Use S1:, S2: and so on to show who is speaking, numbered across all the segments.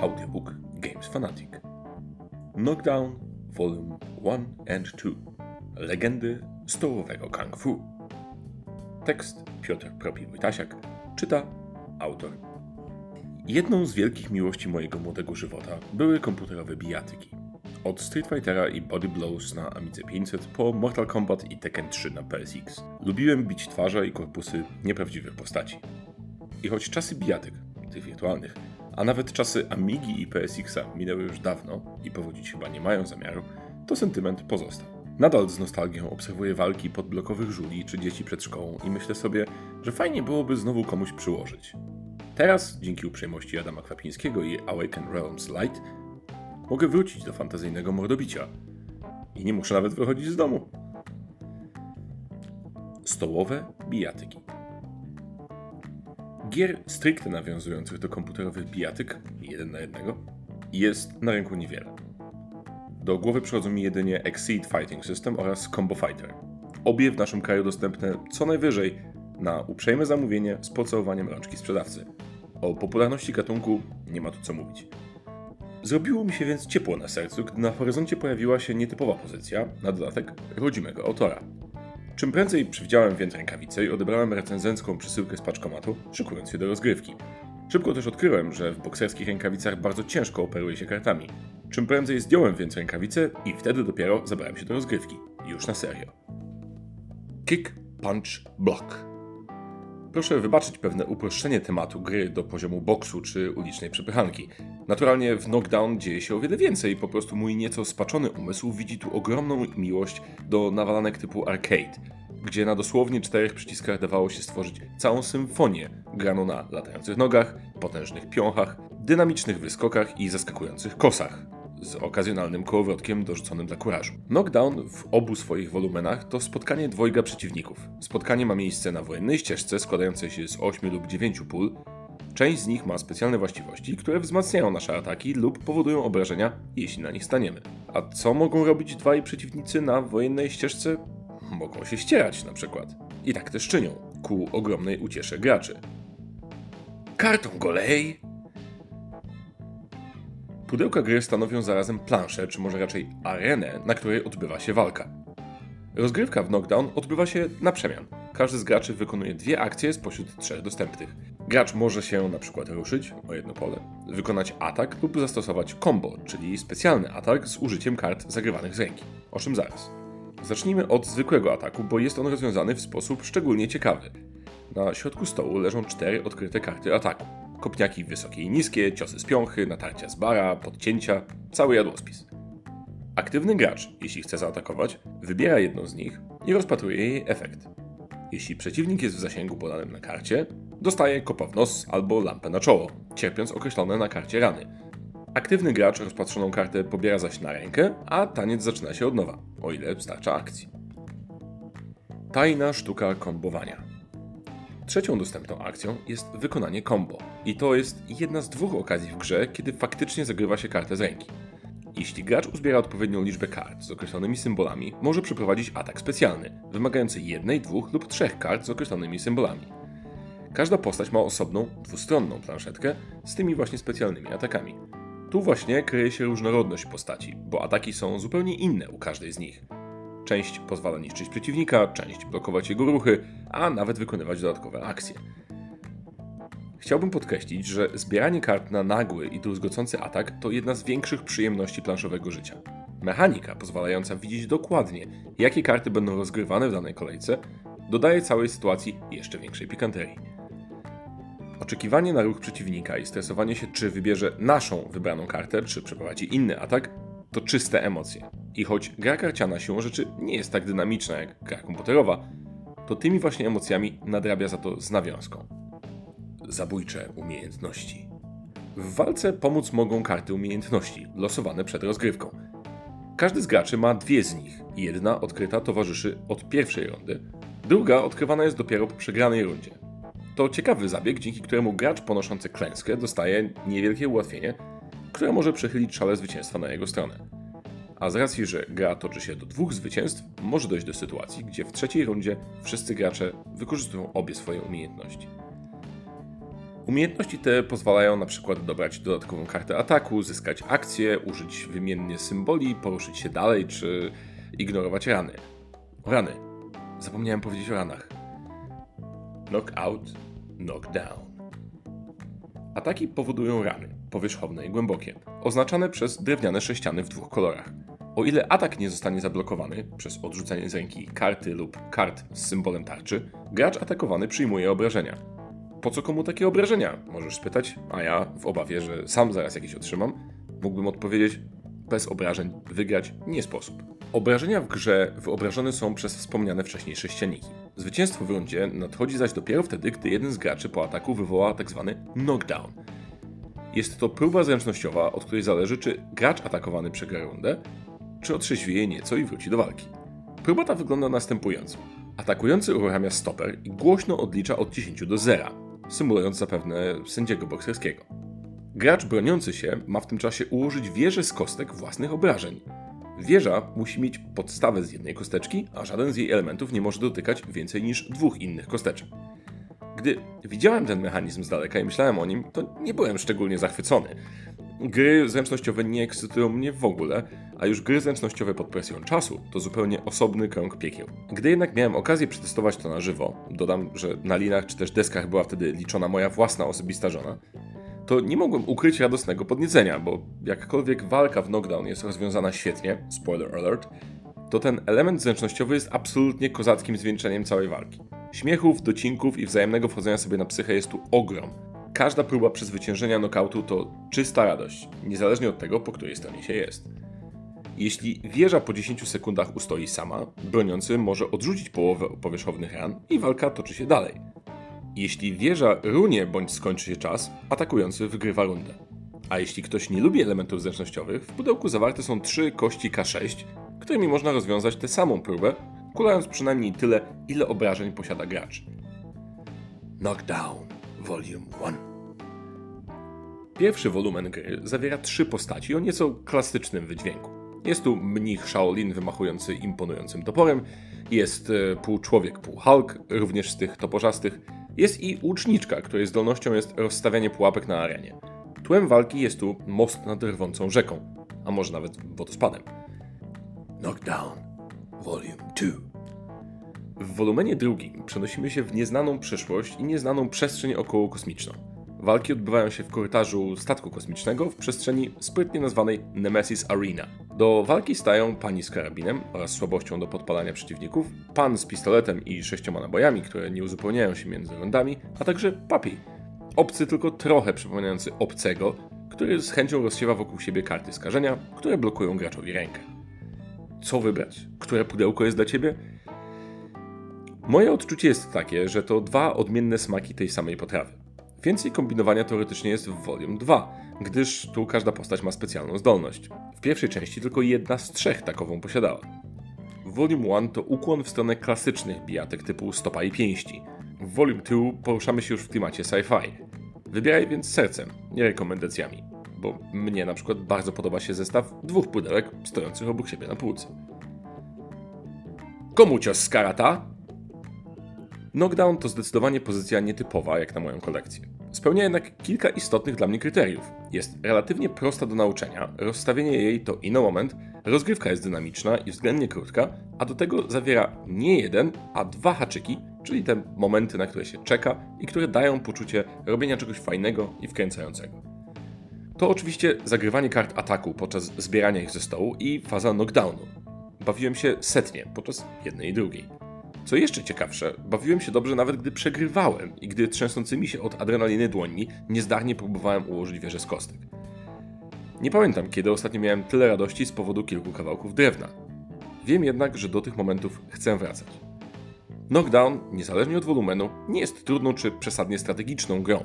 S1: audiobook Games Fanatic. Knockdown Volume 1 and 2 Legendy stołowego Kung Fu. Tekst Piotr Propi-Wojtasiak czyta autor. Jedną z wielkich miłości mojego młodego żywota były komputerowe bijatyki. Od Street Fightera i Body Blows na Amidze 500 po Mortal Kombat i Tekken 3 na PSX. Lubiłem bić twarze i korpusy nieprawdziwych postaci. I choć czasy bijatyk, tych wirtualnych, a nawet czasy Amigi i PSX-a minęły już dawno i powodzić chyba nie mają zamiaru, to sentyment pozostał. Nadal z nostalgią obserwuję walki podblokowych żuli czy dzieci przed szkołą i myślę sobie, że fajnie byłoby znowu komuś przyłożyć. Teraz, dzięki uprzejmości Adama Kwapińskiego i Awaken Realms Light, mogę wrócić do fantazyjnego mordobicia. I nie muszę nawet wychodzić z domu. Stołowe bijatyki. Gier stricte nawiązujących do komputerowych bijatyk, jeden na jednego, jest na rynku niewiele. Do głowy przychodzą mi jedynie Exceed Fighting System oraz Combo Fighter. Obie w naszym kraju dostępne co najwyżej na uprzejme zamówienie z pocałowaniem rączki sprzedawcy. O popularności gatunku nie ma tu co mówić. Zrobiło mi się więc ciepło na sercu, gdy na horyzoncie pojawiła się nietypowa pozycja, na dodatek rodzimego autora. Czym prędzej przywdziałem więc rękawice i odebrałem recenzencką przesyłkę z paczkomatu, szykując się do rozgrywki. Szybko też odkryłem, że w bokserskich rękawicach bardzo ciężko operuje się kartami. Czym prędzej zdjąłem więc rękawice i wtedy dopiero zabrałem się do rozgrywki. Już na serio. Kick, punch, block. Proszę wybaczyć pewne uproszczenie tematu gry do poziomu boksu czy ulicznej przepychanki. Naturalnie w Knockdown dzieje się o wiele więcej, po prostu mój nieco spaczony umysł widzi tu ogromną miłość do nawalanek typu arcade, gdzie na dosłownie czterech przyciskach dawało się stworzyć całą symfonię graną na latających nogach, potężnych piąchach, dynamicznych wyskokach i zaskakujących kosach z okazjonalnym kołowrotkiem dorzuconym dla kurażu. Knockdown w obu swoich wolumenach to spotkanie dwojga przeciwników. Spotkanie ma miejsce na wojennej ścieżce składającej się z 8 lub 9 pól. Część z nich ma specjalne właściwości, które wzmacniają nasze ataki lub powodują obrażenia, jeśli na nich staniemy. A co mogą robić dwaj przeciwnicy na wojennej ścieżce? Mogą się ścierać na przykład. I tak też czynią, ku ogromnej uciesze graczy. Kartą golej! Pudełka gry stanowią zarazem planszę, czy może raczej arenę, na której odbywa się walka. Rozgrywka w Knockdown odbywa się na przemian. Każdy z graczy wykonuje dwie akcje spośród trzech dostępnych. Gracz może się na przykład ruszyć o jedno pole, wykonać atak lub zastosować combo, czyli specjalny atak z użyciem kart zagrywanych z ręki. O czym zaraz. Zacznijmy od zwykłego ataku, bo jest on rozwiązany w sposób szczególnie ciekawy. Na środku stołu leżą cztery odkryte karty ataku. Kopniaki wysokie i niskie, ciosy z piąchy, natarcia z bara, podcięcia, cały jadłospis. Aktywny gracz, jeśli chce zaatakować, wybiera jedną z nich i rozpatruje jej efekt. Jeśli przeciwnik jest w zasięgu podanym na karcie, dostaje kopa w nos albo lampę na czoło, cierpiąc określone na karcie rany. Aktywny gracz rozpatrzoną kartę pobiera zaś na rękę, a taniec zaczyna się od nowa, o ile starcza akcji. Tajna sztuka kombowania. Trzecią dostępną akcją jest wykonanie combo. I to jest jedna z dwóch okazji w grze, kiedy faktycznie zagrywa się kartę z ręki. Jeśli gracz uzbiera odpowiednią liczbę kart z określonymi symbolami, może przeprowadzić atak specjalny, wymagający jednej, dwóch lub trzech kart z określonymi symbolami. Każda postać ma osobną, dwustronną planszetkę z tymi właśnie specjalnymi atakami. Tu właśnie kryje się różnorodność postaci, bo ataki są zupełnie inne u każdej z nich. Część pozwala niszczyć przeciwnika, część blokować jego ruchy, a nawet wykonywać dodatkowe akcje. Chciałbym podkreślić, że zbieranie kart na nagły i druzgocący atak to jedna z większych przyjemności planszowego życia. Mechanika pozwalająca widzieć dokładnie, jakie karty będą rozgrywane w danej kolejce, dodaje całej sytuacji jeszcze większej pikanterii. Oczekiwanie na ruch przeciwnika i stresowanie się, czy wybierze naszą wybraną kartę, czy przeprowadzi inny atak, to czyste emocje. I choć gra karciana siłą rzeczy nie jest tak dynamiczna jak gra komputerowa, to tymi właśnie emocjami nadrabia za to z nawiązką. Zabójcze umiejętności. W walce pomóc mogą karty umiejętności, losowane przed rozgrywką. Każdy z graczy ma dwie z nich. Jedna odkryta towarzyszy od pierwszej rundy, druga odkrywana jest dopiero po przegranej rundzie. To ciekawy zabieg, dzięki któremu gracz ponoszący klęskę dostaje niewielkie ułatwienie, które może przechylić szale zwycięstwa na jego stronę. A z racji, że gra toczy się do dwóch zwycięstw, może dojść do sytuacji, gdzie w trzeciej rundzie wszyscy gracze wykorzystują obie swoje umiejętności. Umiejętności te pozwalają na przykład dobrać dodatkową kartę ataku, zyskać akcję, użyć wymiennie symboli, poruszyć się dalej czy ignorować rany. Rany. Zapomniałem powiedzieć o ranach. Knockout, knockdown. Ataki powodują rany, powierzchowne i głębokie, oznaczane przez drewniane sześciany w dwóch kolorach. O ile atak nie zostanie zablokowany przez odrzucenie z ręki karty lub kart z symbolem tarczy, gracz atakowany przyjmuje obrażenia. Po co komu takie obrażenia? Możesz spytać, a ja, w obawie, że sam zaraz jakieś otrzymam, mógłbym odpowiedzieć: bez obrażeń wygrać nie sposób. Obrażenia w grze wyobrażone są przez wspomniane wcześniej sześcianniki. Zwycięstwo w rundzie nadchodzi zaś dopiero wtedy, gdy jeden z graczy po ataku wywoła tzw. Tak knockdown. Jest to próba zręcznościowa, od której zależy, czy gracz atakowany przegra rundę, czy otrzeźwieje nieco i wróci do walki. Próba ta wygląda następująco. Atakujący uruchamia stoper i głośno odlicza od 10 do 0, symulując zapewne sędziego bokserskiego. Gracz broniący się ma w tym czasie ułożyć wieżę z kostek własnych obrażeń. Wieża musi mieć podstawę z jednej kosteczki, a żaden z jej elementów nie może dotykać więcej niż dwóch innych kosteczek. Gdy widziałem ten mechanizm z daleka i myślałem o nim, to nie byłem szczególnie zachwycony. Gry zręcznościowe nie ekscytują mnie w ogóle, a już gry zręcznościowe pod presją czasu to zupełnie osobny krąg piekieł. Gdy jednak miałem okazję przetestować to na żywo, dodam, że na linach czy też deskach była wtedy liczona moja własna osobista żona, to nie mogłem ukryć radosnego podniecenia, bo jakkolwiek walka w knockdown jest rozwiązana świetnie, spoiler alert, to ten element zręcznościowy jest absolutnie kozackim zwieńczeniem całej walki. Śmiechów, docinków i wzajemnego wchodzenia sobie na psychę jest tu ogrom. Każda próba przezwyciężenia knockoutu to czysta radość, niezależnie od tego, po której stronie się jest. Jeśli wieża po 10 sekundach ustoi sama, broniący może odrzucić połowę powierzchownych ran i walka toczy się dalej. Jeśli wieża runie bądź skończy się czas, atakujący wygrywa rundę. A jeśli ktoś nie lubi elementów zręcznościowych, w pudełku zawarte są trzy kości K6, którymi można rozwiązać tę samą próbę, kulając przynajmniej tyle, ile obrażeń posiada gracz. Knockdown Volume 1 Pierwszy wolumen gry zawiera trzy postaci o nieco klasycznym wydźwięku. Jest tu mnich Shaolin wymachujący imponującym toporem, jest e, pół człowiek, pół Hulk, również z tych toporzastych, jest i łuczniczka, której zdolnością jest rozstawianie pułapek na arenie. Tłem walki jest tu most nad rwącą rzeką, a może nawet wodospadem. Knockdown Volume 2 W wolumenie drugim przenosimy się w nieznaną przyszłość i nieznaną przestrzeń okołokosmiczną. Walki odbywają się w korytarzu statku kosmicznego w przestrzeni sprytnie nazwanej Nemesis Arena. Do walki stają pani z karabinem oraz słabością do podpalania przeciwników, pan z pistoletem i sześcioma nabojami, które nie uzupełniają się między rundami, a także papi. Obcy tylko trochę przypominający obcego, który z chęcią rozsiewa wokół siebie karty skażenia, które blokują graczowi rękę. Co wybrać? Które pudełko jest dla ciebie? Moje odczucie jest takie, że to dwa odmienne smaki tej samej potrawy. Więcej kombinowania teoretycznie jest w Volume 2, gdyż tu każda postać ma specjalną zdolność. W pierwszej części tylko jedna z trzech takową posiadała. Volume 1 to ukłon w stronę klasycznych bijatek typu stopa i pięści. W Volume 2 poruszamy się już w klimacie sci-fi. Wybieraj więc sercem, nie rekomendacjami, bo mnie na przykład bardzo podoba się zestaw dwóch pudełek stojących obok siebie na półce. Komu cios z karata? Knockdown to zdecydowanie pozycja nietypowa jak na moją kolekcję. Spełnia jednak kilka istotnych dla mnie kryteriów. Jest relatywnie prosta do nauczenia, rozstawienie jej to ino moment, rozgrywka jest dynamiczna i względnie krótka, a do tego zawiera nie jeden, a dwa haczyki, czyli te momenty, na które się czeka i które dają poczucie robienia czegoś fajnego i wkręcającego. To oczywiście zagrywanie kart ataku podczas zbierania ich ze stołu i faza knockdownu. Bawiłem się setnie podczas jednej i drugiej. Co jeszcze ciekawsze, bawiłem się dobrze nawet gdy przegrywałem i gdy trzęsącymi się od adrenaliny dłońmi niezdarnie próbowałem ułożyć wieżę z kostek. Nie pamiętam, kiedy ostatnio miałem tyle radości z powodu kilku kawałków drewna. Wiem jednak, że do tych momentów chcę wracać. Knockdown, niezależnie od wolumenu, nie jest trudną czy przesadnie strategiczną grą,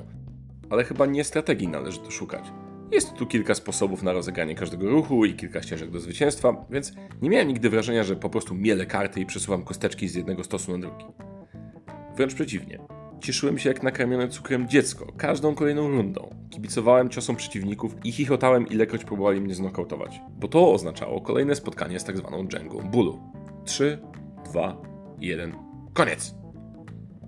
S1: ale chyba nie strategii należy tu szukać. Jest tu kilka sposobów na rozegranie każdego ruchu i kilka ścieżek do zwycięstwa, więc nie miałem nigdy wrażenia, że po prostu mielę karty i przesuwam kosteczki z jednego stosu na drugi. Wręcz przeciwnie. Cieszyłem się jak nakarmione cukrem dziecko, każdą kolejną rundą. Kibicowałem ciosom przeciwników i chichotałem ilekroć próbowali mnie znokautować, bo to oznaczało kolejne spotkanie z tak zwaną dżęgą bólu. 3, 2, 1, koniec!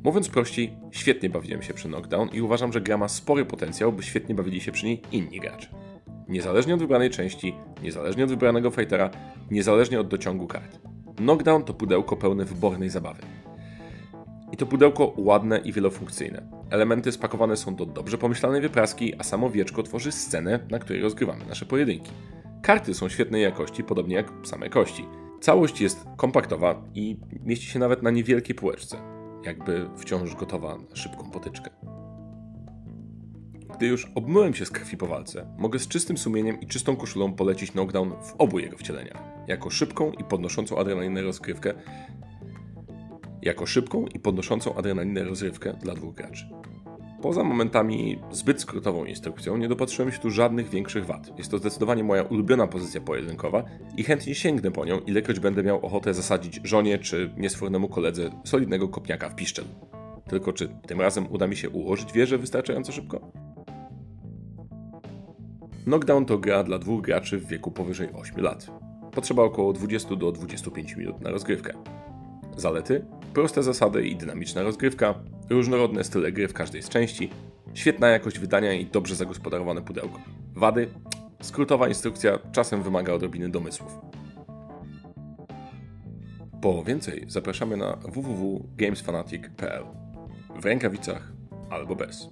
S1: Mówiąc prościej, świetnie bawiłem się przy Knockdown i uważam, że gra ma spory potencjał, by świetnie bawili się przy niej inni gracze. Niezależnie od wybranej części, niezależnie od wybranego fightera, niezależnie od dociągu kart. Knockdown to pudełko pełne wybornej zabawy. I to pudełko ładne i wielofunkcyjne. Elementy spakowane są do dobrze pomyślanej wypraski, a samo wieczko tworzy scenę, na której rozgrywamy nasze pojedynki. Karty są świetnej jakości, podobnie jak same kości. Całość jest kompaktowa i mieści się nawet na niewielkiej półeczce, jakby wciąż gotowa na szybką potyczkę. Gdy już obmyłem się z krwi po walce, mogę z czystym sumieniem i czystą koszulą polecić knockdown w obu jego wcieleniach. Jako szybką i podnoszącą adrenalinę rozgrywkę, jako szybką i podnoszącą adrenalinę rozrywkę dla dwóch graczy. Poza momentami zbyt skrótową instrukcją, nie dopatrzyłem się tu żadnych większych wad. Jest to zdecydowanie moja ulubiona pozycja pojedynkowa i chętnie sięgnę po nią, ilekroć będę miał ochotę zasadzić żonie czy niesfornemu koledze solidnego kopniaka w piszczel. Tylko czy tym razem uda mi się ułożyć wieżę wystarczająco szybko? Knockdown to gra dla dwóch graczy w wieku powyżej 8 lat. Potrzeba około 20 do 25 minut na rozgrywkę. Zalety? Proste zasady i dynamiczna rozgrywka, różnorodne style gry w każdej z części, świetna jakość wydania i dobrze zagospodarowane pudełko. Wady? Skrótowa instrukcja czasem wymaga odrobiny domysłów. Po więcej zapraszamy na www.gamesfanatic.pl w rękawicach albo bez.